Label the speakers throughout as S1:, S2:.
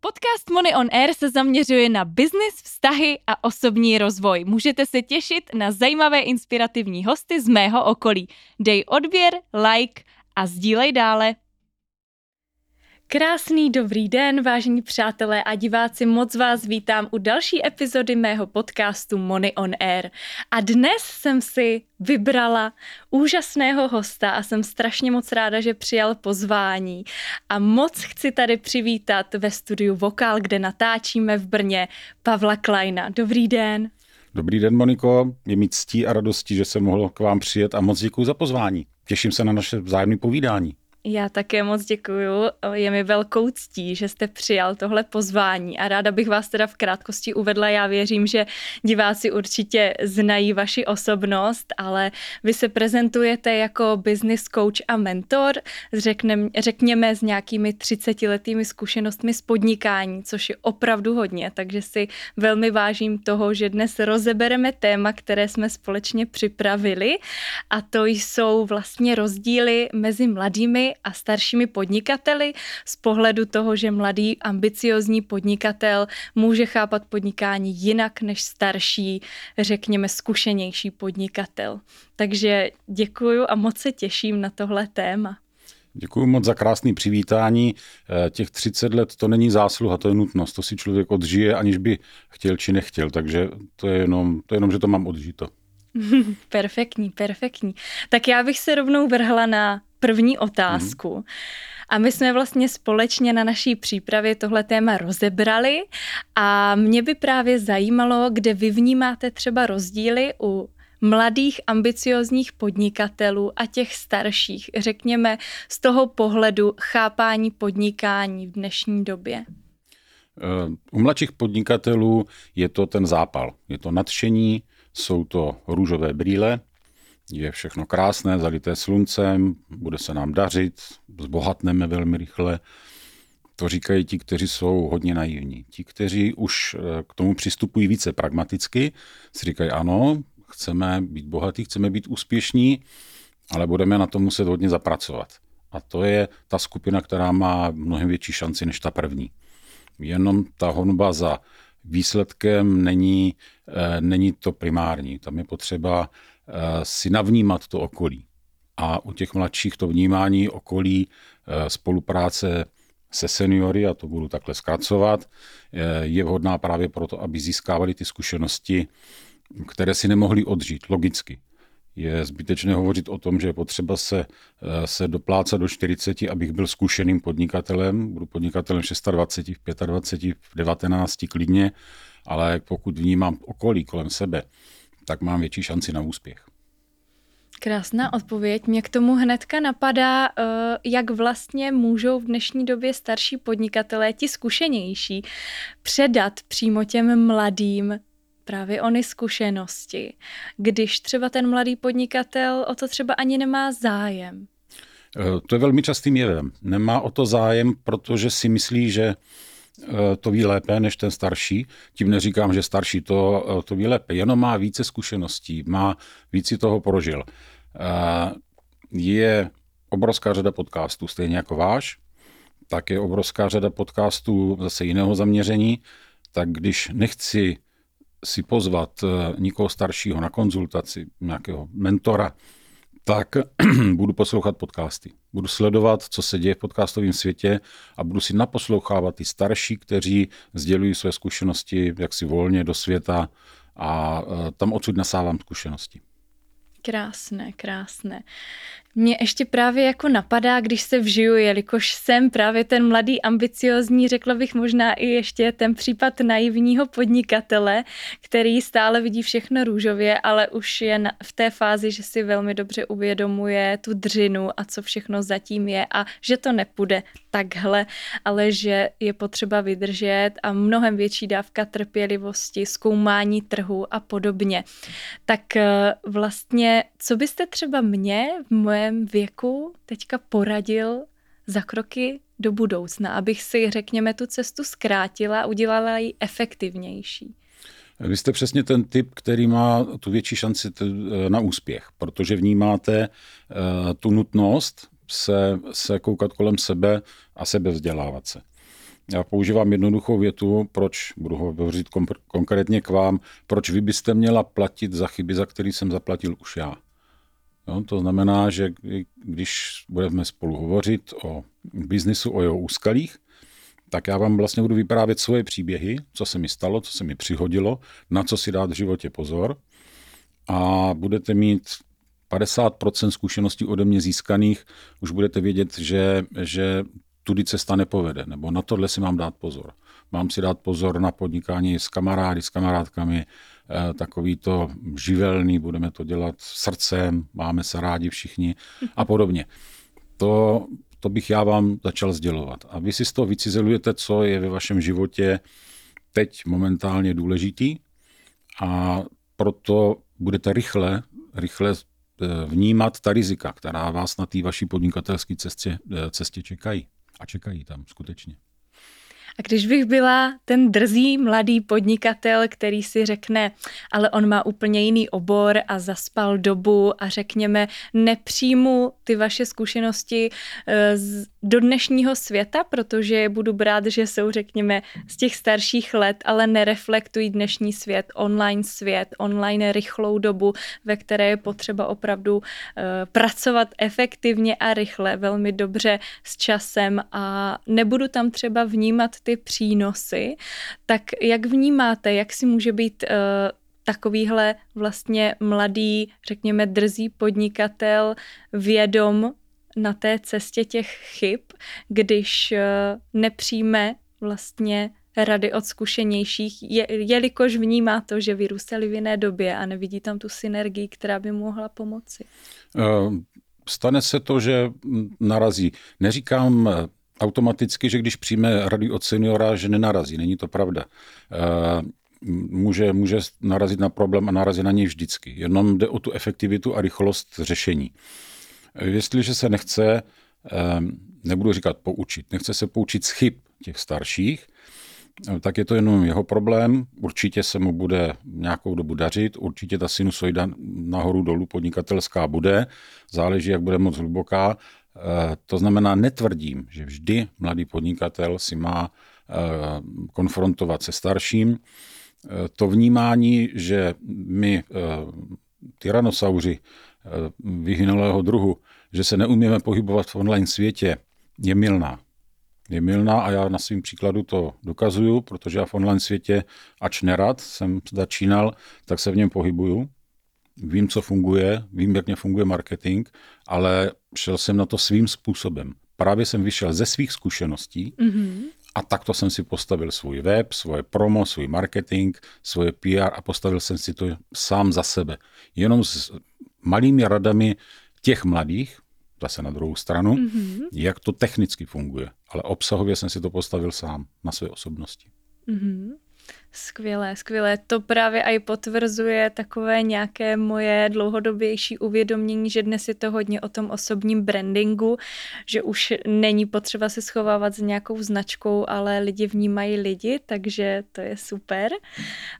S1: Podcast Money on Air se zaměřuje na biznis, vztahy a osobní rozvoj. Můžete se těšit na zajímavé inspirativní hosty z mého okolí. Dej odběr, like a sdílej dále. Krásný dobrý den, vážení přátelé a diváci, moc vás vítám u další epizody mého podcastu Money on Air. A dnes jsem si vybrala úžasného hosta a jsem strašně moc ráda, že přijal pozvání. A moc chci tady přivítat ve studiu Vokál, kde natáčíme v Brně, Pavla Kleina. Dobrý den.
S2: Dobrý den, Moniko. Je mi ctí a radostí, že jsem mohl k vám přijet a moc děkuji za pozvání. Těším se na naše vzájemné povídání.
S1: Já také moc děkuju. Je mi velkou ctí, že jste přijal tohle pozvání a ráda bych vás teda v krátkosti uvedla. Já věřím, že diváci určitě znají vaši osobnost, ale vy se prezentujete jako business coach a mentor, řeknem, řekněme s nějakými 30 letými zkušenostmi z podnikání, což je opravdu hodně, takže si velmi vážím toho, že dnes rozebereme téma, které jsme společně připravili a to jsou vlastně rozdíly mezi mladými a staršími podnikateli z pohledu toho, že mladý ambiciozní podnikatel může chápat podnikání jinak než starší, řekněme zkušenější podnikatel. Takže děkuju a moc se těším na tohle téma.
S2: Děkuji moc za krásný přivítání. Eh, těch 30 let to není zásluha, to je nutnost. To si člověk odžije, aniž by chtěl či nechtěl. Takže to je jenom, to je jenom že to mám odžito.
S1: perfektní, perfektní. Tak já bych se rovnou vrhla na první otázku. Mm. A my jsme vlastně společně na naší přípravě tohle téma rozebrali a mě by právě zajímalo, kde vy vnímáte třeba rozdíly u mladých ambiciozních podnikatelů a těch starších, řekněme z toho pohledu chápání podnikání v dnešní době.
S2: Eh, u mladších podnikatelů je to ten zápal, je to nadšení, jsou to růžové brýle, je všechno krásné, zalité sluncem, bude se nám dařit, zbohatneme velmi rychle. To říkají ti, kteří jsou hodně naivní. Ti, kteří už eh, k tomu přistupují více pragmaticky, si říkají ano, chceme být bohatí, chceme být úspěšní, ale budeme na to muset hodně zapracovat. A to je ta skupina, která má mnohem větší šanci než ta první. Jenom ta honba za výsledkem není, eh, není to primární. Tam je potřeba si navnímat to okolí. A u těch mladších to vnímání okolí, eh, spolupráce se seniory, a to budu takhle zkracovat, je vhodná právě proto, aby získávali ty zkušenosti, které si nemohli odžít, logicky je zbytečné hovořit o tom, že je potřeba se, eh, se doplácat do 40, abych byl zkušeným podnikatelem. Budu podnikatelem 26, v 25, v 19 klidně, ale pokud vnímám okolí kolem sebe, tak mám větší šanci na úspěch.
S1: Krásná odpověď. Mě k tomu hnedka napadá, eh, jak vlastně můžou v dnešní době starší podnikatelé, ti zkušenější, předat přímo těm mladým právě ony zkušenosti, když třeba ten mladý podnikatel o to třeba ani nemá zájem?
S2: Eh, to je velmi častým jevem. Nemá o to zájem, protože si myslí, že to ví lépe než ten starší. Tím neříkám, že starší to, eh, to ví lépe, jenom má více zkušeností, má víc toho prožil. Je obrovská řada podcastů, stejně jako váš, tak je obrovská řada podcastů zase jiného zaměření, tak když nechci si pozvat eh, někoho staršího na konzultaci, nějakého mentora, tak budu poslouchat podcasty. Budu sledovat, co se děje v podcastovém světě a budu si naposlouchávat ty starší, kteří sdělují své zkušenosti jaksi volně do světa a eh, tam odsud nasávám zkušenosti.
S1: Krásné, krásné. Mě ještě právě jako napadá, když se vžiju, jelikož jsem právě ten mladý ambiciozní, řekla bych možná i ještě ten případ naivního podnikatele, který stále vidí všechno růžově, ale už je v té fázi, že si velmi dobře uvědomuje tu dřinu a co všechno zatím je a že to nepůjde takhle, ale že je potřeba vydržet a mnohem větší dávka trpělivosti, zkoumání trhu a podobně. Tak eh, vlastně, co byste třeba mě v mém věku teďka poradil za kroky do budoucna, abych si, řekněme, tu cestu zkrátila a udělala ji efektivnější?
S2: Vy jste přesně ten typ, který má tu větší šanci na úspěch, protože vnímáte eh, tu nutnost se, se koukat kolem sebe a sebe vzdělávat se. Já používám jednoduchou větu, proč, budu hovořit konkrétně k vám, proč vy byste měla platit za chyby, za které jsem zaplatil už já. Jo, to znamená, že když budeme spolu hovořit o biznisu, o jeho úskalích, tak já vám vlastně budu vyprávět svoje příběhy, co se mi stalo, co se mi přihodilo, na co si dát v životě pozor. A budete mít 50% zkušeností ode mě získaných, už budete vědět, že, že tudy cesta nepovede, nebo na tohle si mám dát pozor. Mám si dát pozor na podnikání s kamarády, s kamarádkami, eh, takový to živelný, budeme to dělat srdcem, máme se rádi všichni a podobně. To, to bych já vám začal sdělovat. A vy si z toho vycizelujete, co je ve vašem životě teď momentálně důležitý a proto budete rychle, rychle eh, vnímat ta rizika, která vás na té vaší podnikatelské cestě, eh, cestě čekají. A čekají tam skutečně.
S1: A když bych byla ten drzý mladý podnikatel, který si řekne, ale on má úplně jiný obor a zaspal dobu a řekněme, nepřijmu ty vaše zkušenosti eh, do dnešního světa, protože budu brát, že jsou, řekněme, z těch starších let, ale nereflektují dnešní svět, online svět, online rychlou dobu, ve které je potřeba opravdu eh, pracovat efektivně a rychle, velmi dobře s časem a nebudu tam třeba vnímat ty přínosy, tak jak vnímáte, jak si může být uh, takovýhle vlastně mladý, řekněme drzý podnikatel vědom na té cestě těch chyb, když uh, nepřijme vlastně rady od zkušenějších, je, jelikož vnímá to, že vyrůstali v jiné době a nevidí tam tu synergii, která by mohla pomoci.
S2: Uh, stane se to, že narazí. Neříkám automaticky, že když přijme rady od seniora, že nenarazí. Není to pravda. Eh, může, může narazit na problém a narazit na něj vždycky. Jenom jde o tu efektivitu a rychlost řešení. Jestliže se nechce, eh, nebudu říkat poučit, nechce se poučit z chyb těch starších, eh, tak je to jenom jeho problém. Určitě se mu bude nějakou dobu dařit, určitě ta sinusoida nahoru dolů podnikatelská bude, záleží, jak bude moc hluboká, to znamená, netvrdím, že vždy mladý podnikatel si má eh, konfrontovat se starším. Eh, to vnímání, že my, tyranosauři vyhynulého druhu, že se neumíme pohybovat v online světě, je milná. Je milná a já na svém příkladu to dokazuju, protože já v online světě, ač nerad jsem začínal, tak se v něm pohybuju vím, co funguje, vím, jak mě funguje marketing, ale šel jsem na to svým způsobem. Právě jsem vyšel ze svých zkušeností mm-hmm. a takto jsem si postavil svůj web, svoje promo, svůj marketing, svoje PR a postavil jsem si to sám za sebe. Jenom s malými radami těch mladých, zase na druhou stranu, mm-hmm. jak to technicky funguje. Ale obsahově jsem si to postavil sám na své osobnosti. Mm-hmm.
S1: Skvělé, skvělé. To právě i potvrzuje takové nějaké moje dlouhodobější uvědomění, že dnes je to hodně o tom osobním brandingu, že už není potřeba se schovávat s nějakou značkou, ale lidi vnímají lidi, takže to je super.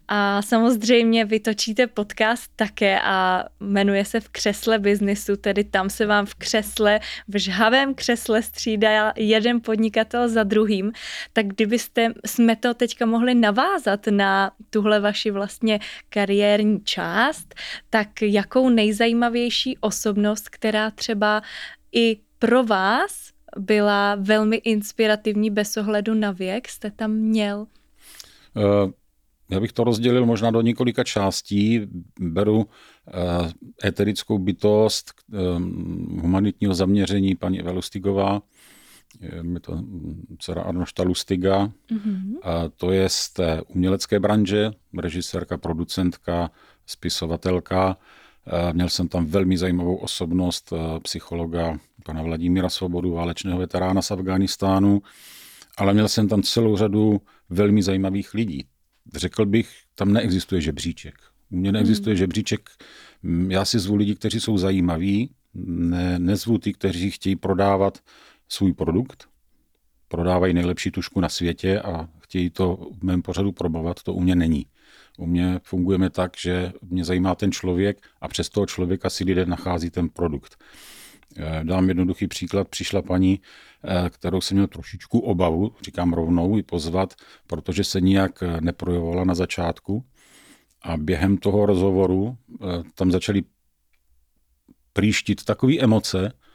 S1: A samozřejmě vytočíte podcast také a jmenuje se v křesle biznisu, tedy tam se vám v křesle, v žhavém křesle střídá jeden podnikatel za druhým. Tak kdybyste jsme to teďka mohli navázat, podívat na tuhle vaši vlastně kariérní část, tak jakou nejzajímavější osobnost, která třeba i pro vás byla velmi inspirativní bez ohledu na věk, jste tam měl?
S2: Uh, já bych to rozdělil možná do několika částí. Beru uh, eterickou bytost um, humanitního zaměření paní Evelustigová, je to dcera Arnošta Lustiga. Mm-hmm. A to je z té umělecké branže, režisérka, producentka, spisovatelka. Měl jsem tam velmi zajímavou osobnost psychologa pana Vladimíra Svobodu, válečného veterána z Afghánistánu, ale měl jsem tam celou řadu velmi zajímavých lidí. Řekl bych, tam neexistuje žebříček. U mě neexistuje mm. žebříček. Já si zvu lidi, kteří jsou zajímaví, ne, nezvu ty, kteří chtějí prodávat svůj produkt, prodávají nejlepší tušku na světě a chtějí to v mém pořadu probovat, to u mě není. U mě fungujeme tak, že mě zajímá ten člověk a přes toho člověka si lidé nachází ten produkt. Dám jednoduchý příklad. Přišla paní, kterou jsem měl trošičku obavu, říkám rovnou, ji pozvat, protože se nijak neprojevovala na začátku. A během toho rozhovoru tam začaly příštit takové emoce, Eh,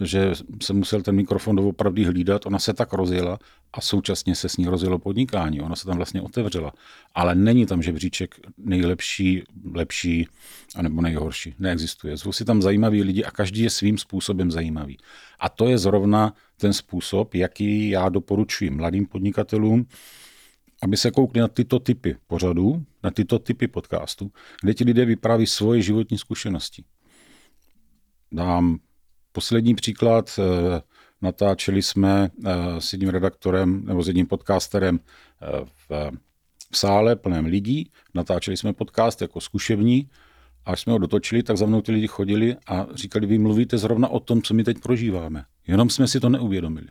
S2: že jsem musel ten mikrofon doopravdy hlídat, ona se tak rozjela a současně se s ní rozjelo podnikání, ona se tam vlastně otevřela. Ale není tam žebříček nejlepší, lepší, anebo nejhorší. Neexistuje. Jsou si tam zajímaví lidi a každý je svým způsobem zajímavý. A to je zrovna ten způsob, jaký já doporučuji mladým podnikatelům, aby se koukli na tyto typy pořadů, na tyto typy podcastů, kde ti lidé vypráví svoje životní zkušenosti. Dám Poslední příklad, eh, natáčeli jsme eh, s jedním redaktorem nebo s jedním podcasterem eh, v, v sále plném lidí, natáčeli jsme podcast jako zkušební, až jsme ho dotočili, tak za mnou ty lidi chodili a říkali, vy mluvíte zrovna o tom, co my teď prožíváme. Jenom jsme si to neuvědomili.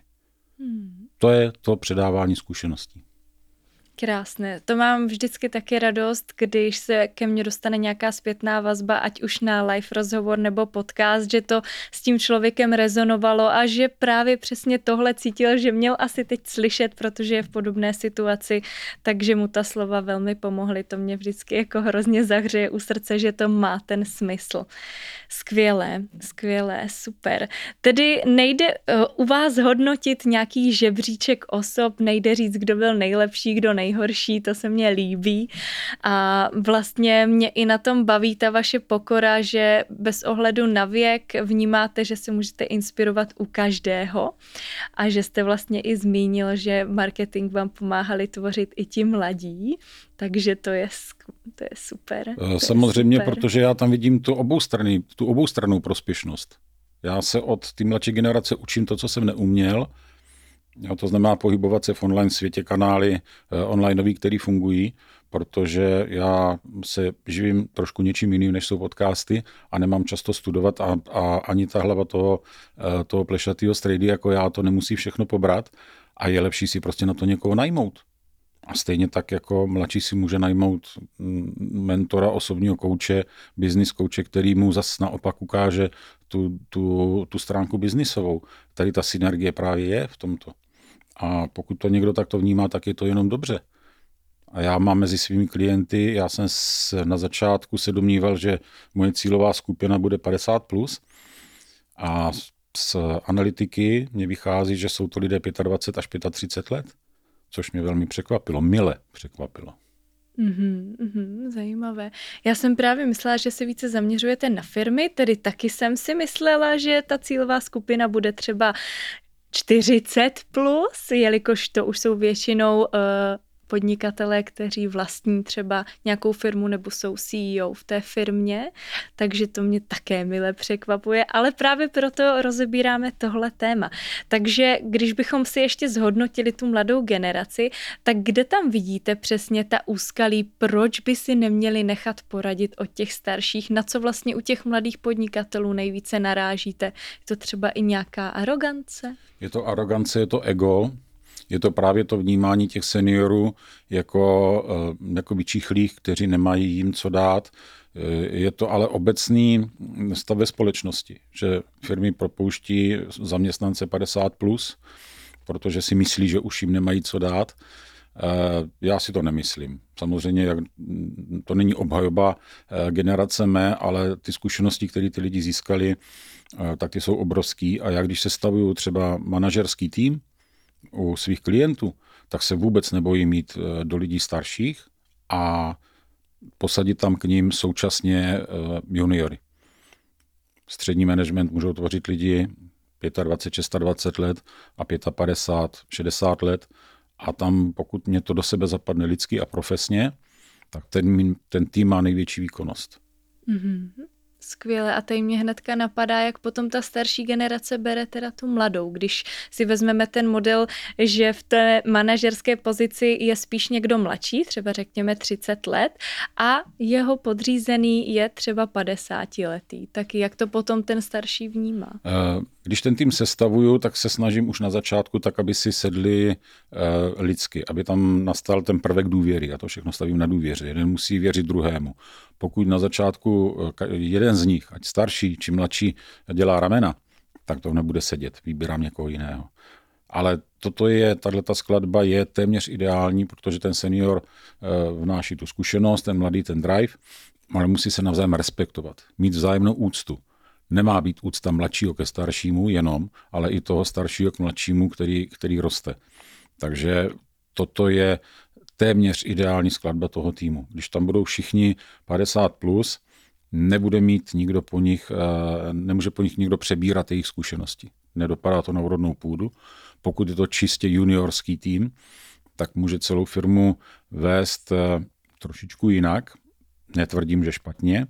S2: Hmm. To je to předávání zkušeností.
S1: Krásné. To mám vždycky taky radost, když se ke mně dostane nějaká zpětná vazba, ať už na live rozhovor nebo podcast, že to s tím člověkem rezonovalo a že právě přesně tohle cítil, že měl asi teď slyšet, protože je v podobné situaci, takže mu ta slova velmi pomohly. To mě vždycky jako hrozně zahřeje u srdce, že to má ten smysl. Skvělé, skvělé, super. Tedy nejde uh, u vás hodnotit nějaký žebříček osob, nejde říct, kdo byl nejlepší, kdo nejlepší nejhorší, to se mně líbí. A vlastně mě i na tom baví ta vaše pokora, že bez ohledu na věk vnímáte, že se můžete inspirovat u každého a že jste vlastně i zmínil, že marketing vám pomáhali tvořit i ti mladí, takže to je, to je super. To
S2: eh, Samozřejmě, je super. protože já tam vidím tu oboustranný, tu oboustrannou prospěšnost. Já se od té mladší generace učím to, co jsem neuměl, Jo, to znamená pohybovat se v online světě, kanály eh, onlineový, které fungují, protože já se živím trošku něčím jiným, než jsou podcasty a nemám často studovat a, a ani ta hlava toho, eh, toho plešatého strejdy jako já to nemusí všechno pobrat a je lepší si prostě na to někoho najmout. A stejně tak jako mladší si může najmout mm, mentora, osobního kouče, business kouče, který mu zas naopak ukáže tu, tu, tu stránku biznisovou. Tady ta synergie právě je v tomto. A pokud to někdo takto vnímá, tak je to jenom dobře. A já mám mezi svými klienty, já jsem na začátku se domníval, že moje cílová skupina bude 50+, plus, a z analytiky mě vychází, že jsou to lidé 25 až 35 let, což mě velmi překvapilo, mile překvapilo.
S1: Mm-hmm, zajímavé. Já jsem právě myslela, že se více zaměřujete na firmy, tedy taky jsem si myslela, že ta cílová skupina bude třeba 40 plus, jelikož to už jsou většinou uh, podnikatelé, kteří vlastní třeba nějakou firmu nebo jsou CEO v té firmě, takže to mě také mile překvapuje, ale právě proto rozebíráme tohle téma. Takže když bychom si ještě zhodnotili tu mladou generaci, tak kde tam vidíte přesně ta úskalí, proč by si neměli nechat poradit od těch starších, na co vlastně u těch mladých podnikatelů nejvíce narážíte? Je to třeba i nějaká arogance?
S2: Je to arogance, je to ego, je to právě to vnímání těch seniorů jako, eh, jako vyčichlých, kteří nemají jim co dát. Eh, je to ale obecný stav ve společnosti, že firmy propouští zaměstnance 50+, plus, protože si myslí, že už jim nemají co dát. Eh, já si to nemyslím. Samozřejmě jak, to není obhajoba generace mé, ale ty zkušenosti, které ty lidi získali, tak ty jsou obrovský. A já když se stavuju třeba manažerský tým, u svých klientů, tak se vůbec nebojí mít eh, do lidí starších a posadit tam k ním současně eh, juniory. Střední management můžou tvořit lidi 25, 26 let a 55, 60 let a tam, pokud mě to do sebe zapadne lidsky a profesně, tak ten, ten tým má největší výkonnost. Mm-hmm.
S1: Skvěle a tady mě hnedka napadá, jak potom ta starší generace bere teda tu mladou, když si vezmeme ten model, že v té manažerské pozici je spíš někdo mladší, třeba řekněme 30 let a jeho podřízený je třeba 50 letý. Tak jak to potom ten starší vnímá? Eh,
S2: když ten tým sestavuju, tak se snažím už na začátku tak, aby si sedli uh, lidsky, aby tam nastal ten prvek důvěry. Já to všechno stavím na důvěře. Jeden musí věřit druhému. Pokud na začátku jeden z nich, ať starší či mladší, dělá ramena, tak to nebude sedět, vybírám někoho jiného. Ale toto je, tato skladba je téměř ideální, protože ten senior uh, vnáší tu zkušenost, ten mladý ten drive, ale musí se navzájem respektovat, mít vzájemnou úctu. Nemá být úcta mladšího ke staršímu jenom, ale i toho staršího k mladšímu, který, který roste. Takže toto je téměř ideální skladba toho týmu. Když tam budou všichni 50 plus, nebude mít nikdo po nich, eh, nemůže po nich nikdo přebírat jejich zkušenosti. Nedopadá to na úrodnou půdu. Pokud je to čistě juniorský tým, tak může celou firmu vést eh, trošičku jinak. Netvrdím, že špatně.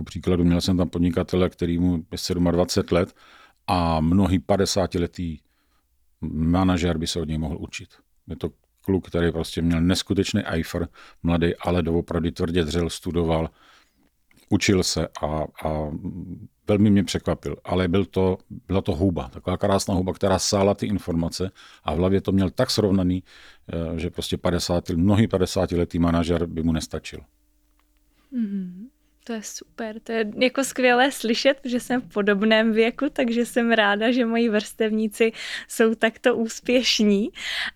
S2: Ku příkladu měl jsem tam podnikatele, který mu je 27 let a mnohý 50-letý manažer by se od něj mohl učit. Je to kluk, který prostě měl neskutečný eifer, mladý, ale doopravdy tvrdě dřel, studoval, učil se a, a velmi mě překvapil. Ale byl to, byla to houba, taková krásná houba, která sála ty informace a v hlavě to měl tak srovnaný, eh, že prostě 50, mnohý 50 letý manažer by mu nestačil.
S1: To je super, to je jako skvělé slyšet, že jsem v podobném věku, takže jsem ráda, že moji vrstevníci jsou takto úspěšní.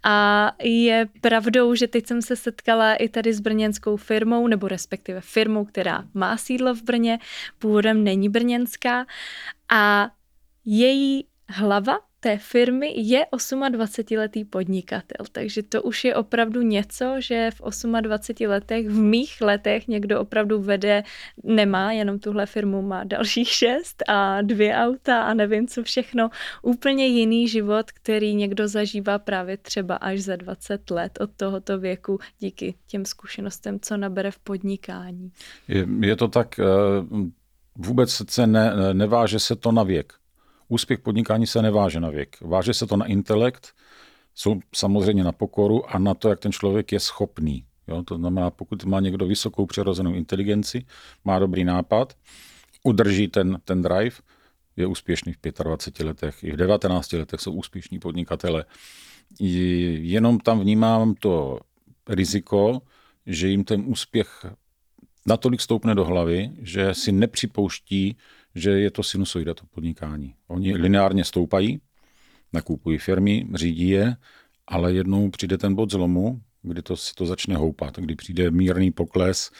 S1: A je pravdou, že teď jsem se setkala i tady s brněnskou firmou, nebo respektive firmou, která má sídlo v Brně, původem není brněnská a její hlava té firmy je 28-letý podnikatel, takže to už je opravdu něco, že v 28 letech, v mých letech někdo opravdu vede, nemá jenom tuhle firmu, má dalších šest a dvě auta a nevím co všechno, úplně jiný život, který někdo zažívá právě třeba až za 20 let od tohoto věku díky těm zkušenostem, co nabere v podnikání.
S2: Je, je to tak, eh, vůbec se ne, neváže se to na věk úspěch podnikání se neváže na věk. Váže se to na intelekt, jsou samozřejmě na pokoru a na to, jak ten člověk je schopný. Jo? To znamená, pokud má někdo vysokou přirozenou inteligenci, má dobrý nápad, udrží ten, ten drive, je úspěšný v 25 letech, i v 19 letech jsou úspěšní podnikatele. Jenom tam vnímám to riziko, že jim ten úspěch natolik stoupne do hlavy, že si nepřipouští, že je to sinusoida, to podnikání. Oni lineárně stoupají, nakupují firmy, řídí je, ale jednou přijde ten bod zlomu, kdy to si to začne houpat, kdy přijde mírný pokles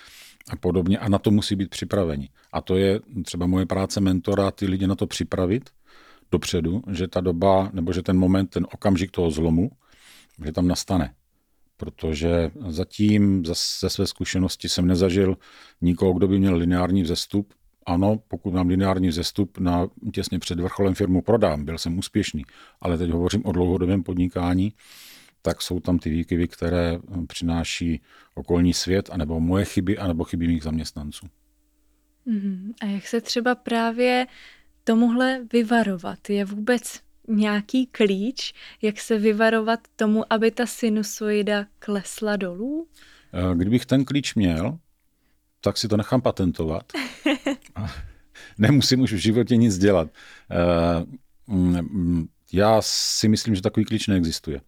S2: a podobně a na to musí být připraveni. A to je třeba moje práce mentora, ty lidi na to připravit dopředu, že ta doba, nebo že ten moment, ten okamžik toho zlomu, že tam nastane. Protože zatím ze své zkušenosti jsem nezažil nikoho, kdo by měl lineární vzestup, ano, pokud mám lineární zestup na těsně před vrcholem firmu prodám, byl jsem úspěšný, ale teď hovořím o dlouhodobém podnikání, tak jsou tam ty výkyvy, které přináší okolní svět, anebo moje chyby, anebo chyby mých zaměstnanců.
S1: Mm, a jak se třeba právě tomuhle vyvarovat? Je vůbec nějaký klíč, jak se vyvarovat tomu, aby ta sinusoida klesla dolů?
S2: Eh, kdybych ten klíč měl, tak si to nechám patentovat. Nemusím už v životě nic dělat. Eh, mm, já si myslím, že takový klíč neexistuje.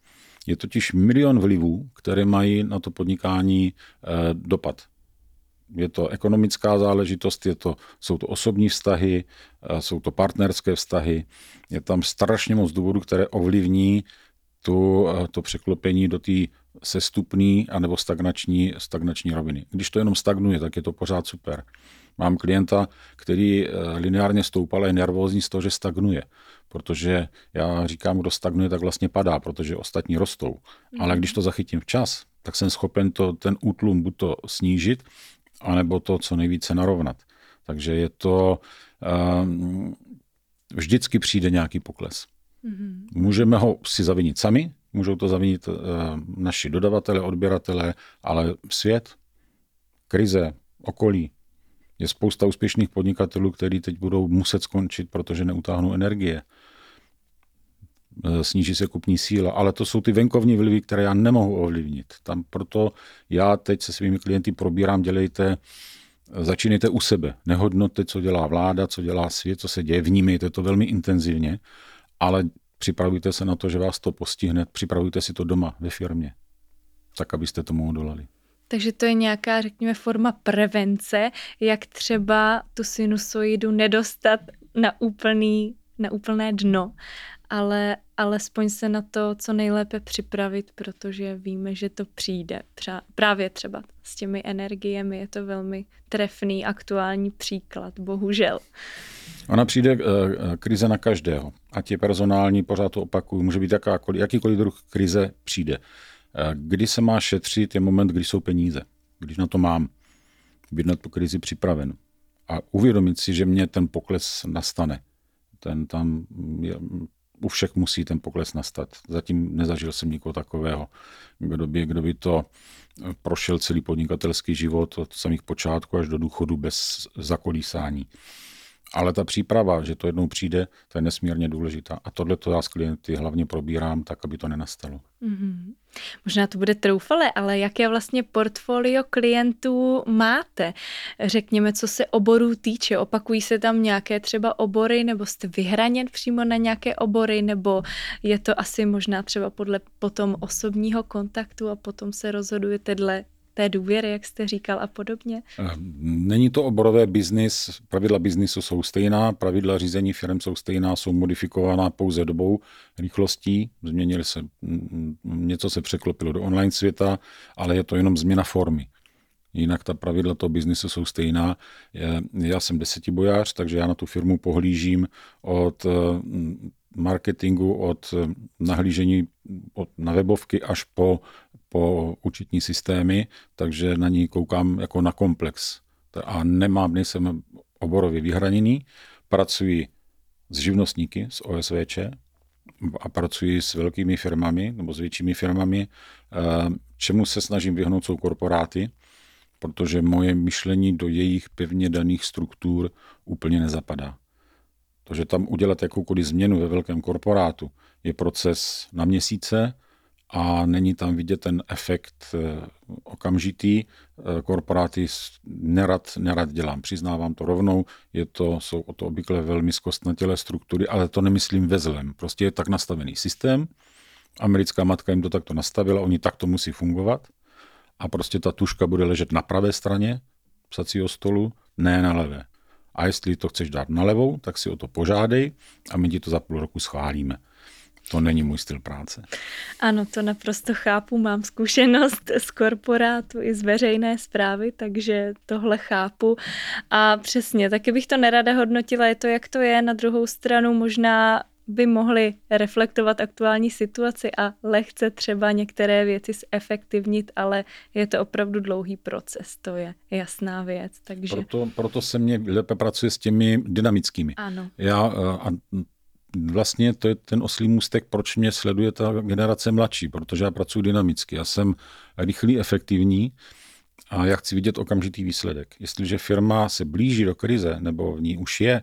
S2: Je totiž milion vlivů, které mají na to podnikání eh, dopad. Je to ekonomická záležitost, je to, jsou to osobní vztahy, jsou to partnerské vztahy. Je tam strašně moc důvodů, které ovlivní tu, to překlopení do té sestupný anebo stagnační, stagnační roviny. Když to jenom stagnuje, tak je to pořád super. Mám klienta, který eh, lineárně stoupal a je nervózní z toho, že stagnuje. Protože já říkám, kdo stagnuje, tak vlastně padá, protože ostatní rostou. Ale když to zachytím včas, tak jsem schopen to, ten útlum buď to snížit, anebo to co nejvíce narovnat. Takže je to, um, vždycky přijde nějaký pokles. Mm-hmm. Můžeme ho si zavinit sami, můžou to zavinit uh, naši dodavatele, odběratele, ale svět, krize, okolí, je spousta úspěšných podnikatelů, kteří teď budou muset skončit, protože neutáhnou energie. Eh, sníží se kupní síla, ale to jsou ty venkovní vlivy, které já nemohu ovlivnit. Tam proto já teď se svými klienty probírám, dělejte, začínejte u sebe. Nehodnote, co dělá vláda, co dělá svět, co se děje, vnímejte to velmi intenzivně, ale připravujte se na to, že vás to postihne, připravujte si to doma ve firmě, tak abyste tomu odolali.
S1: Takže to je nějaká, řekněme, forma prevence, jak třeba tu sinusoidu nedostat na úplný na úplné dno, ale alespoň se na to co nejlépe připravit, protože víme, že to přijde. Právě třeba s těmi energiemi je to velmi trefný aktuální příklad, bohužel.
S2: Ona přijde eh, eh, krize na každého. Ať je personální, pořád to opakuju, může být jakákoliv, jakýkoliv druh krize přijde. Eh, kdy se má šetřit, je moment, kdy jsou peníze. Když na to mám být na tu krizi připraven. A uvědomit si, že mě ten pokles nastane. Ten tam je, u všech musí ten pokles nastat. Zatím nezažil jsem nikoho takového, kdo by, kdo by to prošel celý podnikatelský život od samých počátků až do důchodu bez zakolísání. Ale ta příprava, že to jednou přijde, to je nesmírně důležitá. A tohle to já s klienty hlavně probírám tak, aby to nenastalo. Mm-hmm.
S1: Možná to bude troufale, ale jaké vlastně portfolio klientů máte? Řekněme, co se oborů týče. Opakují se tam nějaké třeba obory, nebo jste vyhraněn přímo na nějaké obory, nebo je to asi možná třeba podle potom osobního kontaktu a potom se rozhodujete dle té důvěry, jak jste říkal a podobně?
S2: Eh, není to oborové biznis, pravidla biznisu jsou stejná, pravidla řízení firm jsou stejná, jsou modifikovaná pouze dobou, rychlostí, změnili se, něco se překlopilo do online světa, ale je to jenom změna formy. Jinak ta pravidla toho biznisu jsou stejná. Já jsem desetibojář, takže já na tu firmu pohlížím od marketingu, od nahlížení od, na webovky až po po účetní systémy, takže na ní koukám jako na komplex. A nemám, nejsem oborově vyhraněný, pracuji s živnostníky, s OSVČ a pracuji s velkými firmami nebo s většími firmami. Eh, čemu se snažím vyhnout jsou korporáty, protože moje myšlení do jejich pevně daných struktur úplně nezapadá. To, že tam udělat jakoukoliv změnu ve velkém korporátu, je proces na měsíce, a není tam vidět ten efekt eh, okamžitý. Eh, korporáty nerad, nerad dělám, přiznávám to rovnou, je to, jsou o to obvykle velmi zkostnatělé struktury, ale to nemyslím ve zlem. Prostě je tak nastavený systém, americká matka jim to takto nastavila, oni takto musí fungovat a prostě ta tuška bude ležet na pravé straně psacího stolu, ne na levé. A jestli to chceš dát na levou, tak si o to požádej a my ti to za půl roku schválíme. To není můj styl práce.
S1: Ano, to naprosto chápu. Mám zkušenost z korporátu i z veřejné zprávy, takže tohle chápu. A přesně, taky bych to nerada hodnotila, je to, jak to je. Na druhou stranu možná by mohly reflektovat aktuální situaci a lehce třeba některé věci zefektivnit, ale je to opravdu dlouhý proces, to je jasná věc. Takže...
S2: Proto, proto se mně lépe pracuje s těmi dynamickými.
S1: Ano.
S2: Já, a vlastně to je ten oslý můstek, proč mě sleduje ta generace mladší, protože já pracuji dynamicky. Já jsem rychlý, efektivní a já chci vidět okamžitý výsledek. Jestliže firma se blíží do krize nebo v ní už je,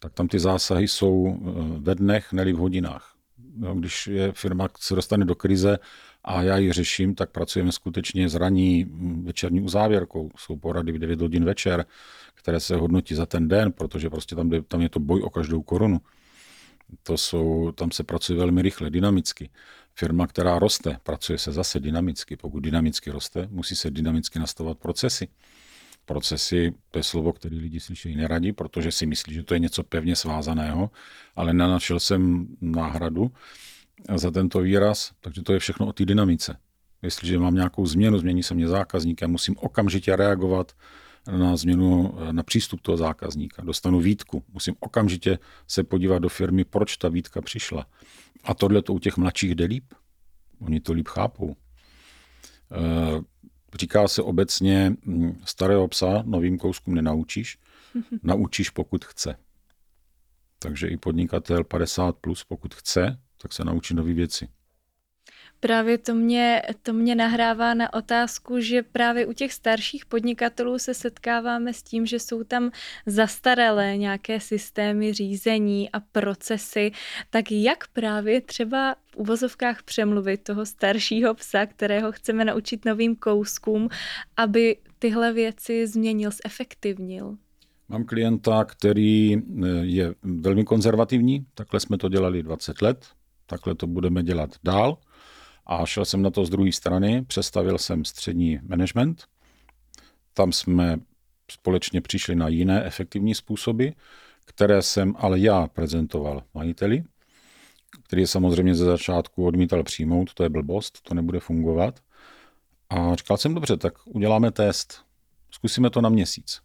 S2: tak tam ty zásahy jsou eh, ve dnech, neli v hodinách. Když je firma se dostane do krize a já ji řeším, tak pracujeme skutečně s raní hm, večerní uzávěrkou. Jsou porady v 9 hodin večer, které se hodnotí za ten den, protože prostě tam, tam je to boj o každou korunu. To jsou, tam se pracuje velmi rychle, dynamicky. Firma, která roste, pracuje se zase dynamicky. Pokud dynamicky roste, musí se dynamicky nastavovat procesy. Procesy, to je slovo, které lidi slyší neradí, protože si myslí, že to je něco pevně svázaného, ale nenašel jsem náhradu za tento výraz, takže to je všechno o té dynamice. Jestliže mám nějakou změnu, změní se mě zákazník, já musím okamžitě reagovat na změnu, na přístup toho zákazníka. Dostanu výtku, musím okamžitě se podívat do firmy, proč ta výtka přišla. A tohle to u těch mladších jde líp. Oni to líp chápou. Eh, říká se obecně, hm, starého psa novým kouskům nenaučíš, naučíš pokud chce. Takže i podnikatel 50 plus, pokud chce, tak se naučí nové věci.
S1: Právě to mě, to mě nahrává na otázku, že právě u těch starších podnikatelů se setkáváme s tím, že jsou tam zastaralé nějaké systémy řízení a procesy. Tak jak právě třeba v uvozovkách přemluvit toho staršího psa, kterého chceme naučit novým kouskům, aby tyhle věci změnil, zefektivnil?
S2: Mám klienta, který eh, je velmi konzervativní, takhle jsme to dělali 20 let, takhle to budeme dělat dál. A šel jsem na to z druhé strany, přestavil jsem střední management. Tam jsme společně přišli na jiné efektivní způsoby, které jsem ale já prezentoval majiteli, který je samozřejmě ze začátku odmítal přijmout, to je blbost, to nebude fungovat. A říkal jsem, dobře, tak uděláme test, zkusíme to na měsíc.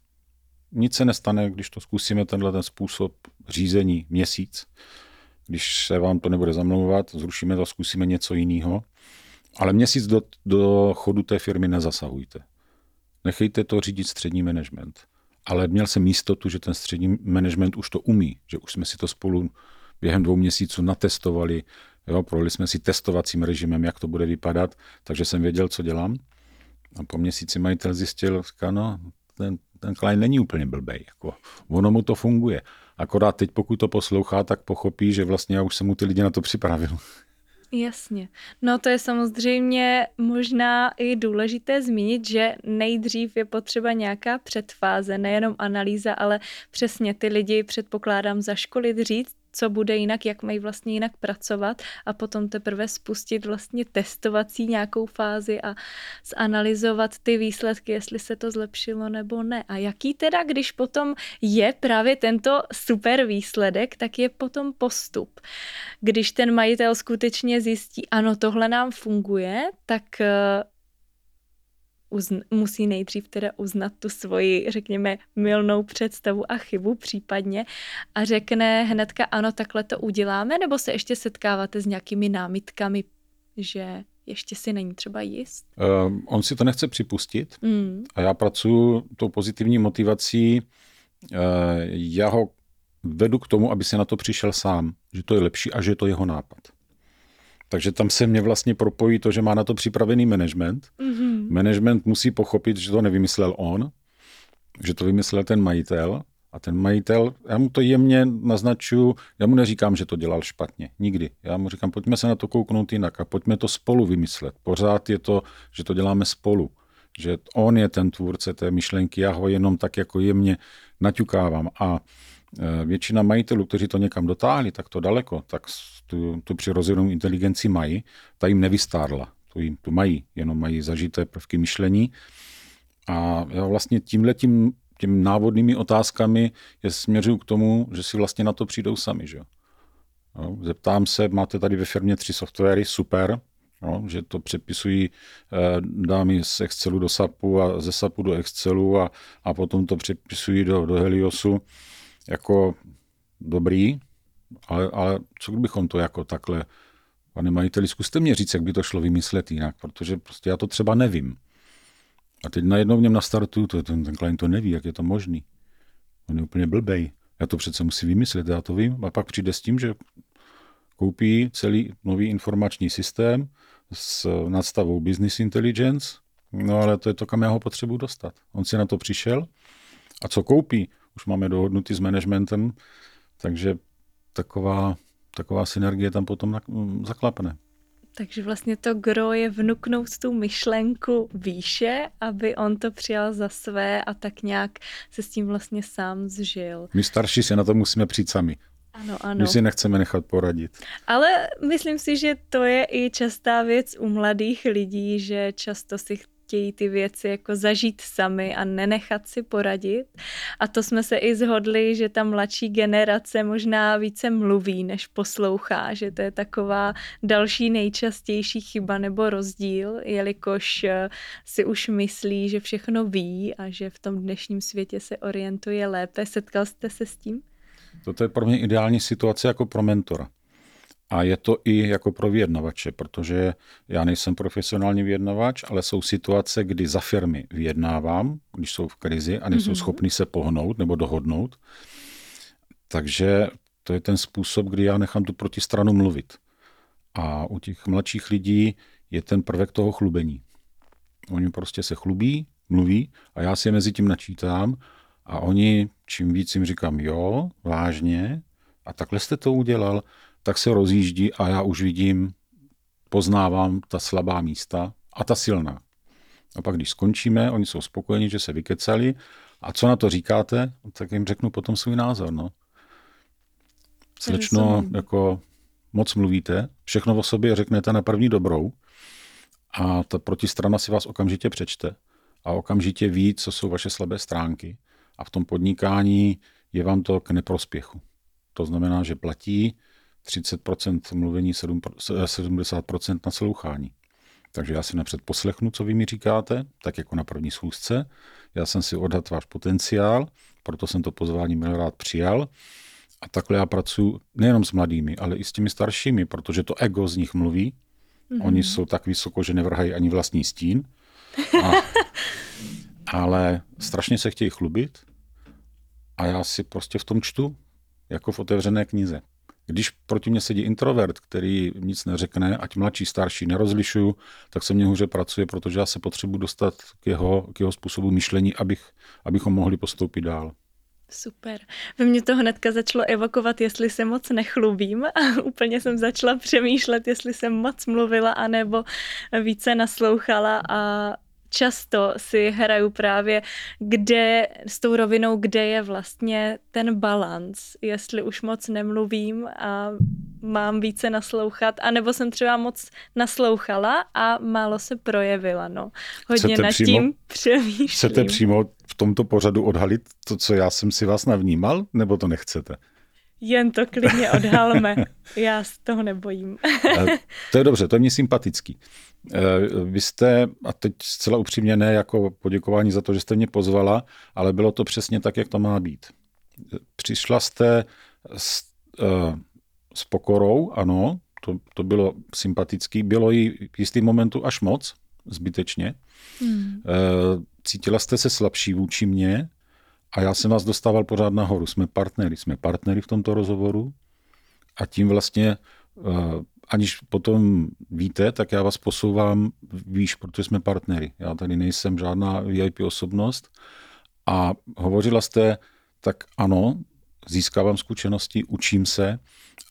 S2: Nic se nestane, když to zkusíme tenhle ten způsob řízení měsíc. Když se vám to nebude zamlouvat, zrušíme to, zkusíme něco jiného. Ale měsíc do, do chodu té firmy nezasahujte. Nechejte to řídit střední management. Ale měl jsem jistotu, že ten střední management už to umí, že už jsme si to spolu během dvou měsíců natestovali, jo, projeli jsme si testovacím režimem, jak to bude vypadat, takže jsem věděl, co dělám. A po měsíci majitel zjistil, říká, no, ten, ten klient není úplně blbej, jako, ono mu to funguje. Akorát teď, pokud to poslouchá, tak pochopí, že vlastně já už jsem mu ty lidi na to připravil.
S1: Jasně. No to je samozřejmě možná i důležité zmínit, že nejdřív je potřeba nějaká předfáze, nejenom analýza, ale přesně ty lidi předpokládám zaškolit, říct, co bude jinak, jak mají vlastně jinak pracovat a potom teprve spustit vlastně testovací nějakou fázi a zanalizovat ty výsledky, jestli se to zlepšilo nebo ne. A jaký teda, když potom je právě tento super výsledek, tak je potom postup. Když ten majitel skutečně zjistí, ano, tohle nám funguje, tak eh, uzn- musí nejdřív teda uznat tu svoji, řekněme, milnou představu a chybu případně a řekne hnedka ano, takhle to uděláme, nebo se ještě setkáváte s nějakými námitkami, že ještě si není třeba jist?
S2: Uh, on si to nechce připustit mm. a já pracuji tou pozitivní motivací. Uh, já ho vedu k tomu, aby se na to přišel sám, že to je lepší a že je to jeho nápad. Takže tam se mě vlastně propojí to, že má na to připravený management. Mm-hmm. Management musí pochopit, že to nevymyslel on, že to vymyslel ten majitel. A ten majitel, já mu to jemně naznačuju, já mu neříkám, že to dělal špatně. Nikdy. Já mu říkám, pojďme se na to kouknout jinak a pojďme to spolu vymyslet. Pořád je to, že to děláme spolu. Že on je ten tvůrce té myšlenky, já ho jenom tak jako jemně naťukávám. A e, většina majitelů, kteří to někam dotáhli, tak to daleko, tak tu, tu přirozenou inteligenci mají, ta jim nevystárla. Tu, jim, tu mají, jenom mají zažité prvky myšlení. A já vlastně tímhletím těm návodnými otázkami je směřuju k tomu, že si vlastně na to přijdou sami. Že? No, zeptám se, máte tady ve firmě tři softwary, super, no, že to přepisují eh, dámy z Excelu do SAPu a ze SAPu do Excelu a, a potom to přepisují do, do Heliosu. Jako dobrý, ale, ale co kdybychom to jako takhle, pane majiteli, zkuste mě říct, jak by to šlo vymyslet jinak, protože prostě já to třeba nevím. A teď najednou v něm nastartuju, to, ten, ten klient to neví, jak je to možný. On je úplně blbej. Já to přece musím vymyslet, já to vím. A pak přijde s tím, že koupí celý nový informační systém s nadstavou business intelligence, no ale to je to, kam já ho potřebuji dostat. On si na to přišel a co koupí, už máme dohodnutý s managementem, takže taková, taková synergie tam potom zaklapne.
S1: Takže vlastně to gro je vnuknout tu myšlenku výše, aby on to přijal za své a tak nějak se s tím vlastně sám zžil.
S2: My starší se na to musíme přijít sami.
S1: Ano, ano.
S2: My si nechceme nechat poradit.
S1: Ale myslím si, že to je i častá věc u mladých lidí, že často si chtějí ty věci jako zažít sami a nenechat si poradit. A to jsme se i zhodli, že ta mladší generace možná více mluví, než poslouchá, že to je taková další nejčastější chyba nebo rozdíl, jelikož eh, si už myslí, že všechno ví a že v tom dnešním světě se orientuje lépe. Setkal jste se s tím?
S2: Toto je pro mě ideální situace jako pro mentora. A je to i jako pro vyjednavače, protože já nejsem profesionální vyjednavač, ale jsou situace, kdy za firmy vyjednávám, když jsou v krizi a nejsou mm-hmm. schopni se pohnout nebo dohodnout. Takže to je ten způsob, kdy já nechám tu protistranu mluvit. A u těch mladších lidí je ten prvek toho chlubení. Oni prostě se chlubí, mluví a já si je mezi tím načítám a oni, čím víc jim říkám, jo, vážně, a takhle jste to udělal, tak se rozjíždí a já už vidím, poznávám ta slabá místa a ta silná. A pak, když skončíme, oni jsou spokojeni, že se vykecali. A co na to říkáte? Tak jim řeknu potom svůj názor. No. Slečno, jako moc mluvíte, všechno o sobě řeknete na první dobrou a ta protistrana si vás okamžitě přečte a okamžitě ví, co jsou vaše slabé stránky. A v tom podnikání je vám to k neprospěchu. To znamená, že platí 30% mluvení, 70% naslouchání. Takže já si napřed poslechnu, co vy mi říkáte, tak jako na první schůzce. Já jsem si odhad váš potenciál, proto jsem to pozvání milý rád přijal. A takhle já pracuji nejenom s mladými, ale i s těmi staršími, protože to ego z nich mluví. Mm-hmm. Oni jsou tak vysoko, že nevrhají ani vlastní stín. A, ale strašně se chtějí chlubit a já si prostě v tom čtu, jako v otevřené knize. Když proti mě sedí introvert, který nic neřekne, ať mladší, starší, nerozlišuju, tak se mě hůře pracuje, protože já se potřebuji dostat k jeho, k jeho způsobu myšlení, abych, abychom mohli postoupit dál.
S1: Super. Ve mně to hnedka začalo evokovat, jestli se moc nechlubím a úplně jsem začala přemýšlet, jestli jsem moc mluvila anebo více naslouchala a často si hraju právě, kde s tou rovinou, kde je vlastně ten balans, jestli už moc nemluvím a mám více naslouchat, anebo jsem třeba moc naslouchala a málo se projevila, no. Hodně chcete nad přímo, tím přemýšlím.
S2: Chcete přímo v tomto pořadu odhalit to, co já jsem si vás navnímal, nebo to nechcete?
S1: Jen to klidně odhalme. Já z toho nebojím.
S2: to je dobře, to je mě sympatický. Eh, vy jste, a teď zcela upřímně ne jako poděkování za to, že jste mě pozvala, ale bylo to přesně tak, jak to má být. Přišla jste s, uh, s pokorou, ano, to, to bylo sympatický, bylo jí v jistý momentu až moc, zbytečně. Hmm. Cítila jste se slabší vůči mně a já jsem vás dostával pořád nahoru. Jsme partnery, jsme partnery v tomto rozhovoru a tím vlastně uh, aniž potom víte, tak já vás posouvám výš, protože jsme partnery. Já tady nejsem žádná VIP osobnost. A hovořila jste, tak ano, získávám zkušenosti, učím se,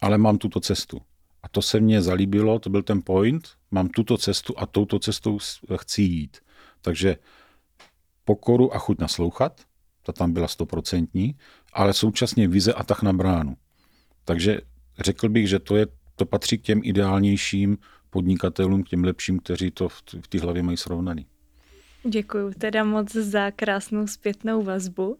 S2: ale mám tuto cestu. A to se mně zalíbilo, to byl ten point, mám tuto cestu a touto cestou chci jít. Takže pokoru a chuť naslouchat, ta tam byla stoprocentní, ale současně vize a tak na bránu. Takže řekl bych, že to je to patří k těm ideálnějším podnikatelům, k těm lepším, kteří to v, té hlavě mají srovnaný.
S1: Děkuji teda moc za krásnou zpětnou vazbu.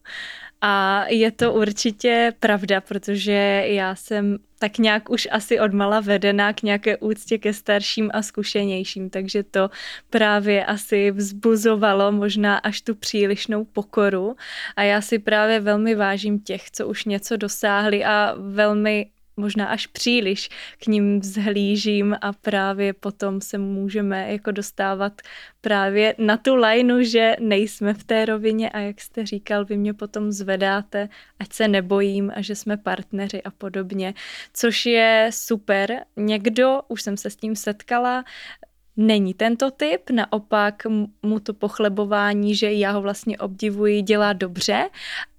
S1: A je to určitě pravda, protože já jsem tak nějak už asi odmala vedená k nějaké úctě ke starším a zkušenějším, takže to právě asi vzbuzovalo možná až tu přílišnou pokoru. A já si právě velmi vážím těch, co už něco dosáhli a velmi možná až příliš k ním vzhlížím a právě potom se můžeme jako dostávat právě na tu lajnu, že nejsme v té rovině a jak jste říkal, vy mě potom zvedáte, ať se nebojím a že jsme partneři a podobně, což je super. Někdo, už jsem se s tím setkala, není tento typ, naopak mu to pochlebování, že já ho vlastně obdivuji, dělá dobře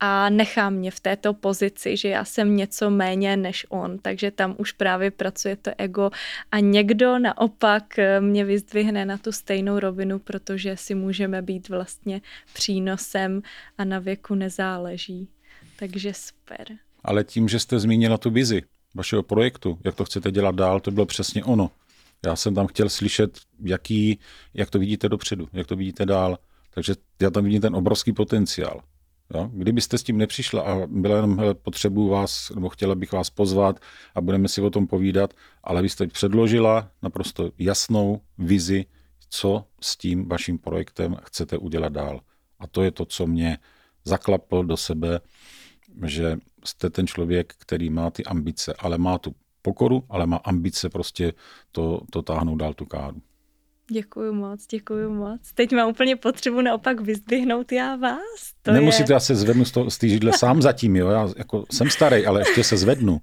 S1: a nechá mě v této pozici, že já jsem něco méně než on, takže tam už právě pracuje to ego a někdo naopak eh, mě vyzdvihne na tu stejnou rovinu, protože si můžeme být vlastně přínosem a na věku nezáleží. Takže super.
S2: Ale tím, že jste zmínila tu vizi vašeho projektu, jak to chcete dělat dál, to bylo přesně ono. Já jsem tam chtěl slyšet, jaký, jak to vidíte dopředu, jak to vidíte dál. Takže já tam vidím ten obrovský potenciál. Jo? Kdybyste s tím nepřišla a byla jenom hele, potřebu vás, nebo chtěla bych vás pozvat a budeme si o tom povídat, ale vy jste předložila naprosto jasnou vizi, co s tím vaším projektem chcete udělat dál. A to je to, co mě zaklaplo do sebe, že jste ten člověk, který má ty ambice, ale má tu pokoru, ale má ambice prostě to, to táhnout dál tu káru.
S1: Děkuji moc, děkuji moc. Teď mám úplně potřebu naopak vyzdvihnout já vás.
S2: To Nemusíte, je... já se zvednu z, té židle sám zatím, jo. Já jako jsem starý, ale ještě se zvednu.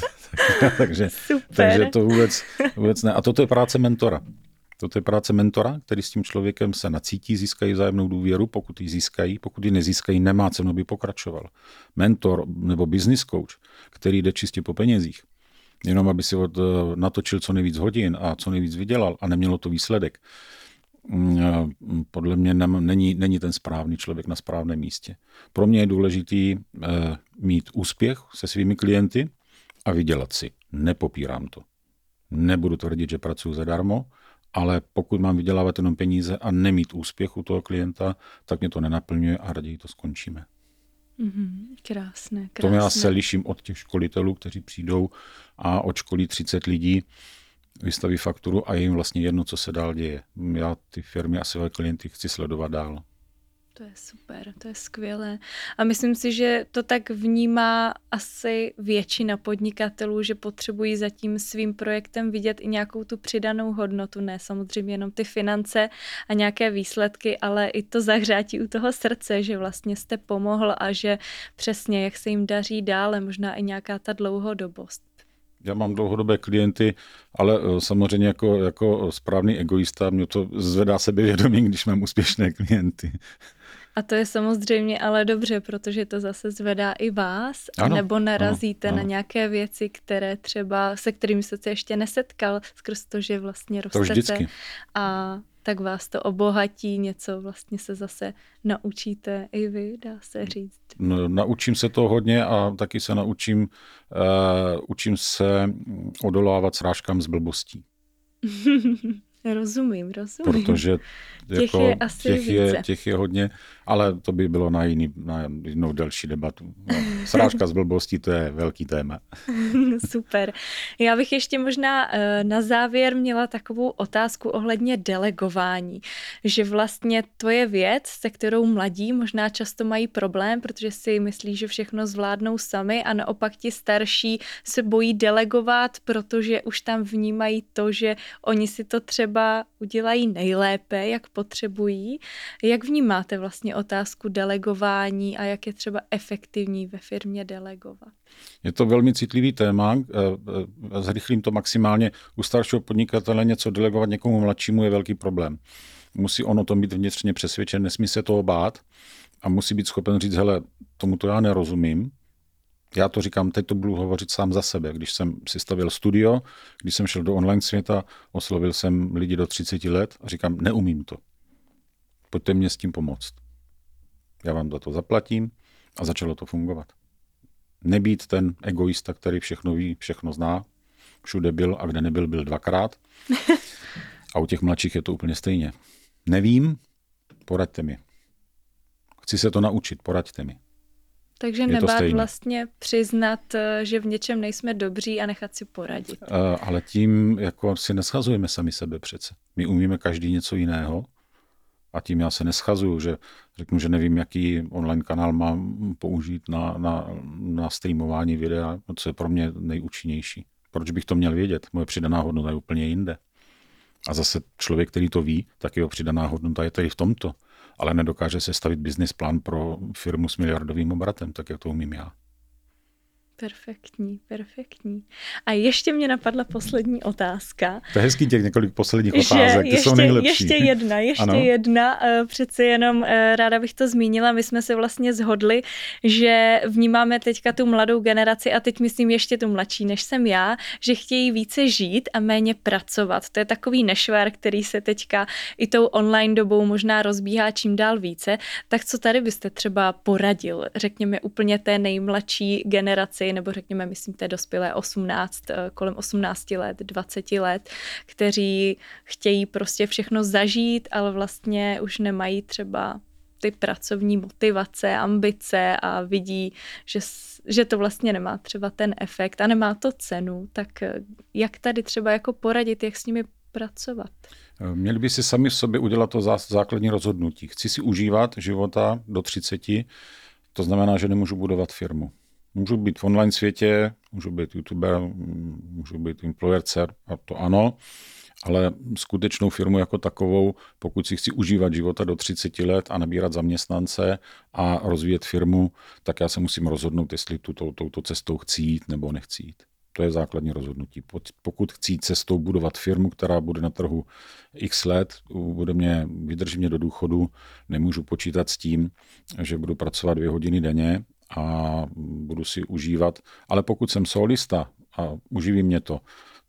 S2: takže, Super. takže to vůbec, vůbec ne. A toto je práce mentora. Toto je práce mentora, který s tím člověkem se nacítí, získají vzájemnou důvěru, pokud ji získají, pokud ji nezískají, nemá cenu, by pokračoval. Mentor nebo business coach, který jde čistě po penězích, jenom aby si od, eh, natočil co nejvíc hodin a co nejvíc vydělal a nemělo to výsledek, mm, eh, podle mě není, není ten správný člověk na správném místě. Pro mě je důležitý eh, mít úspěch se svými klienty a vydělat si. Nepopírám to. Nebudu tvrdit, že pracuji zadarmo, ale pokud mám vydělávat jenom peníze a nemít úspěch u toho klienta, tak mě to nenaplňuje a raději to skončíme.
S1: Mm-hmm, krásné, krásné.
S2: To já se liším od těch školitelů, kteří přijdou a od školí 30 lidí, vystaví fakturu a je jim vlastně jedno, co se dál děje. Já ty firmy a své klienty chci sledovat dál.
S1: To je super, to je skvělé. A myslím si, že to tak vnímá asi většina podnikatelů, že potřebují za tím svým projektem vidět i nějakou tu přidanou hodnotu, ne samozřejmě jenom ty finance a nějaké výsledky, ale i to zahřátí u toho srdce, že vlastně jste pomohl a že přesně, jak se jim daří dále, možná i nějaká ta dlouhodobost.
S2: Já mám dlouhodobé klienty, ale eh, samozřejmě jako, jako správný egoista mě to zvedá sebevědomí, když mám úspěšné klienty.
S1: A to je samozřejmě ale dobře, protože to zase zvedá i vás, ano, nebo narazíte ano, ano. na nějaké věci, které třeba, se kterými jste se ještě nesetkal, skrz to, že vlastně rostete.
S2: To.
S1: A tak vás to obohatí, něco vlastně se zase naučíte i vy, dá se říct.
S2: No, naučím se to hodně a taky se naučím, uh, učím se odolávat srážkám z blbostí.
S1: rozumím, rozumím.
S2: Protože těch jako, je asi těch, více. je, těch je hodně, ale to by bylo na, jiný, na jinou delší debatu. No, srážka z blbostí, to je velký téma.
S1: Super. Já bych ještě možná eh, na závěr měla takovou otázku ohledně delegování, že vlastně to je věc, se kterou mladí možná často mají problém, protože si myslí, že všechno zvládnou sami a naopak ti starší se bojí delegovat, protože už tam vnímají to, že oni si to třeba udělají nejlépe, jak potřebují. Jak vnímáte vlastně otázku delegování a jak je třeba efektivní ve firmě delegovat?
S2: Je to velmi citlivý téma. Eh, eh, zrychlím to maximálně. U staršího podnikatele něco delegovat někomu mladšímu je velký problém. Musí on o tom být vnitřně přesvědčen, nesmí se toho bát a musí být schopen říct, hele, tomu to já nerozumím, já to říkám, teď to budu hovořit sám za sebe. Když jsem si stavil studio, když jsem šel do online světa, oslovil jsem lidi do 30 let a říkám, neumím to. Pojďte mě s tím pomoct. Já vám za to zaplatím a začalo to fungovat. Nebýt ten egoista, který všechno ví, všechno zná, všude byl a kde nebyl, byl dvakrát. A u těch mladších je to úplně stejně. Nevím, poraďte mi. Chci se to naučit, poraďte mi.
S1: Takže nebát vlastně přiznat, eh, že v něčem nejsme dobří a nechat si poradit. Uh,
S2: ale tím jako si neschazujeme sami sebe přece. My umíme každý něco jiného a tím já se neschazuju, že řeknu, že nevím, jaký online kanál mám použít na, na, na streamování videa, co je pro mě nejúčinnější. Proč bych to měl vědět? Moje přidaná hodnota je úplně jinde. A zase člověk, který to ví, tak jeho přidaná hodnota je tady v tomto ale nedokáže se stavit business plán pro firmu s miliardovým obratem, tak jak to umím já.
S1: Perfektní, perfektní. A ještě mě napadla poslední otázka.
S2: To je hezký těch několik posledních otázek, ty ještě, jsou nejlepší.
S1: Ještě jedna, ještě ano? jedna. Eh, přece jenom eh, ráda bych to zmínila. My jsme se vlastně zhodli, že vnímáme teďka tu mladou generaci a teď myslím ještě tu mladší, než jsem já, že chtějí více žít a méně pracovat. To je takový nešvar, který se teďka i tou online dobou možná rozbíhá čím dál více. Tak co tady byste třeba poradil, řekněme úplně té nejmladší generaci, nebo řekněme, myslím, té dospělé 18, eh, kolem 18 let, 20 let, kteří chtějí prostě všechno zažít, ale vlastně už nemají třeba ty pracovní motivace, ambice a vidí, že, že to vlastně nemá třeba ten efekt a nemá to cenu, tak eh, jak tady třeba jako poradit, jak s nimi pracovat?
S2: Eh, měli by si sami v sobě udělat to základní rozhodnutí. Chci si užívat života do 30, to znamená, že nemůžu budovat firmu. Můžu být v online světě, můžu být youtuber, můžu být influencer, a to ano, ale skutečnou firmu jako takovou, pokud si chci užívat života do 30 let a nabírat zaměstnance a rozvíjet firmu, tak já se musím rozhodnout, jestli tuto, touto cestou chci jít nebo nechci jít. To je základní rozhodnutí. Pokud chci cestou budovat firmu, která bude na trhu x let, bude mě, vydrží mě do důchodu, nemůžu počítat s tím, že budu pracovat dvě hodiny denně a budu si užívat. Ale pokud jsem solista a uživí mě to,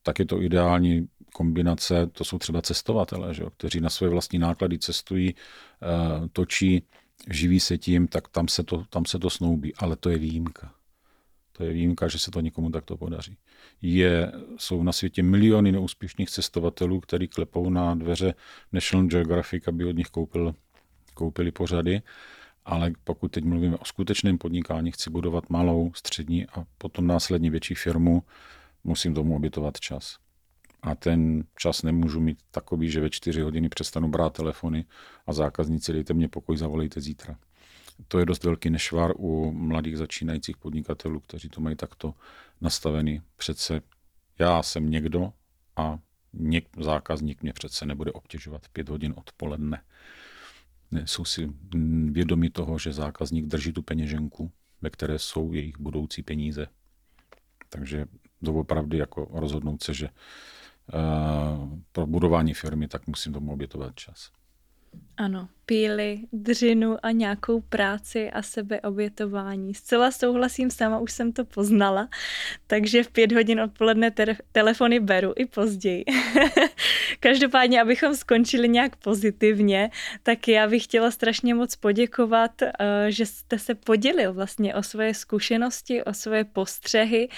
S2: tak je to ideální kombinace, to jsou třeba cestovatelé, že kteří na své vlastní náklady cestují, eh, točí, živí se tím, tak tam se, to, tam se to snoubí. Ale to je výjimka. To je výjimka, že se to nikomu takto podaří. Je, jsou na světě miliony neúspěšných cestovatelů, kteří klepou na dveře National Geographic, aby od nich koupil, koupili pořady ale pokud teď mluvíme o skutečném podnikání, chci budovat malou, střední a potom následně větší firmu, musím tomu obětovat čas. A ten čas nemůžu mít takový, že ve čtyři hodiny přestanu brát telefony a zákazníci dejte mě pokoj, zavolejte zítra. To je dost velký nešvar u mladých začínajících podnikatelů, kteří to mají takto nastavený. Přece já jsem někdo a něk, zákazník mě přece nebude obtěžovat pět hodin odpoledne. Jsou si vědomi toho, že zákazník drží tu peněženku, ve které jsou jejich budoucí peníze. Takže doopravdy jako rozhodnout se, že uh, pro budování firmy, tak musím tomu obětovat čas.
S1: Ano, píly, dřinu a nějakou práci a sebeobětování. Zcela souhlasím sama, už jsem to poznala, takže v pět hodin odpoledne te- telefony beru i později. Každopádně, abychom skončili nějak pozitivně, tak já bych chtěla strašně moc poděkovat, uh, že jste se podělil vlastně o svoje zkušenosti, o svoje postřehy,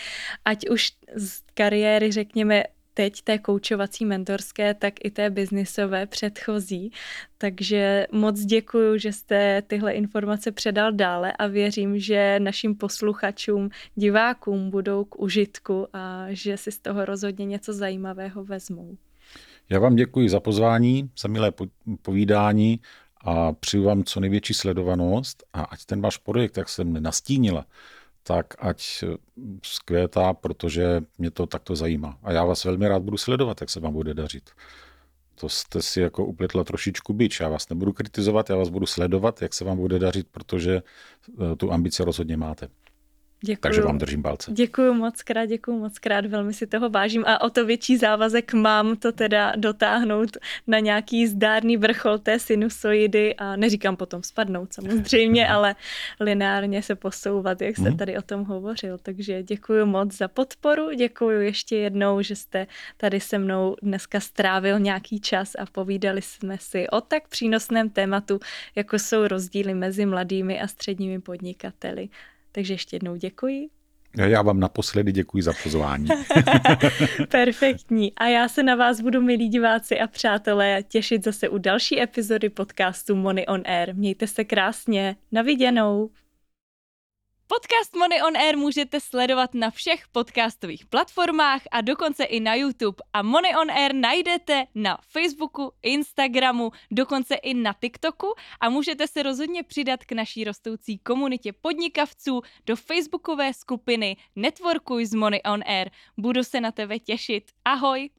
S1: ať už z kariéry, řekněme, teď té koučovací mentorské, tak i té biznisové předchozí. Takže moc děkuji, že jste tyhle informace předal dále a věřím, že našim posluchačům, divákům budou k užitku a že si z toho rozhodně něco zajímavého vezmou.
S2: Já vám děkuji za pozvání, za milé povídání a přeju vám co největší sledovanost a ať ten váš projekt, jak jsem nastínila, tak ať zkvétá, protože mě to takto zajímá. A já vás velmi rád budu sledovat, jak se vám bude dařit. To jste si jako upletla trošičku byč. Já vás nebudu kritizovat, já vás budu sledovat, jak se vám bude dařit, protože eh, tu ambici rozhodně máte. Děkuju. Takže vám držím palce.
S1: Děkuji moc krát, děkuji moc krát, velmi si toho vážím a o to větší závazek mám to teda dotáhnout na nějaký zdárný vrchol té sinusoidy a neříkám potom spadnout samozřejmě, ale lineárně se posouvat, jak jste mhm. tady o tom hovořil. Takže děkuji moc za podporu, děkuji ještě jednou, že jste tady se mnou dneska strávil nějaký čas a povídali jsme si o tak přínosném tématu, jako jsou rozdíly mezi mladými a středními podnikateli. Takže ještě jednou děkuji.
S2: Já vám naposledy děkuji za pozvání.
S1: Perfektní. A já se na vás budu, milí diváci a přátelé, těšit zase u další epizody podcastu Money on Air. Mějte se krásně. Na viděnou. Podcast Money on Air můžete sledovat na všech podcastových platformách a dokonce i na YouTube. A Money on Air najdete na Facebooku, Instagramu, dokonce i na TikToku a můžete se rozhodně přidat k naší rostoucí komunitě podnikavců do facebookové skupiny Networkuj z Money on Air. Budu se na tebe těšit. Ahoj!